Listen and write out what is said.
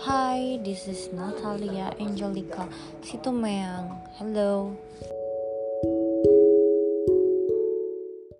Hi, this is Natalia Angelica Situmeang. Hello.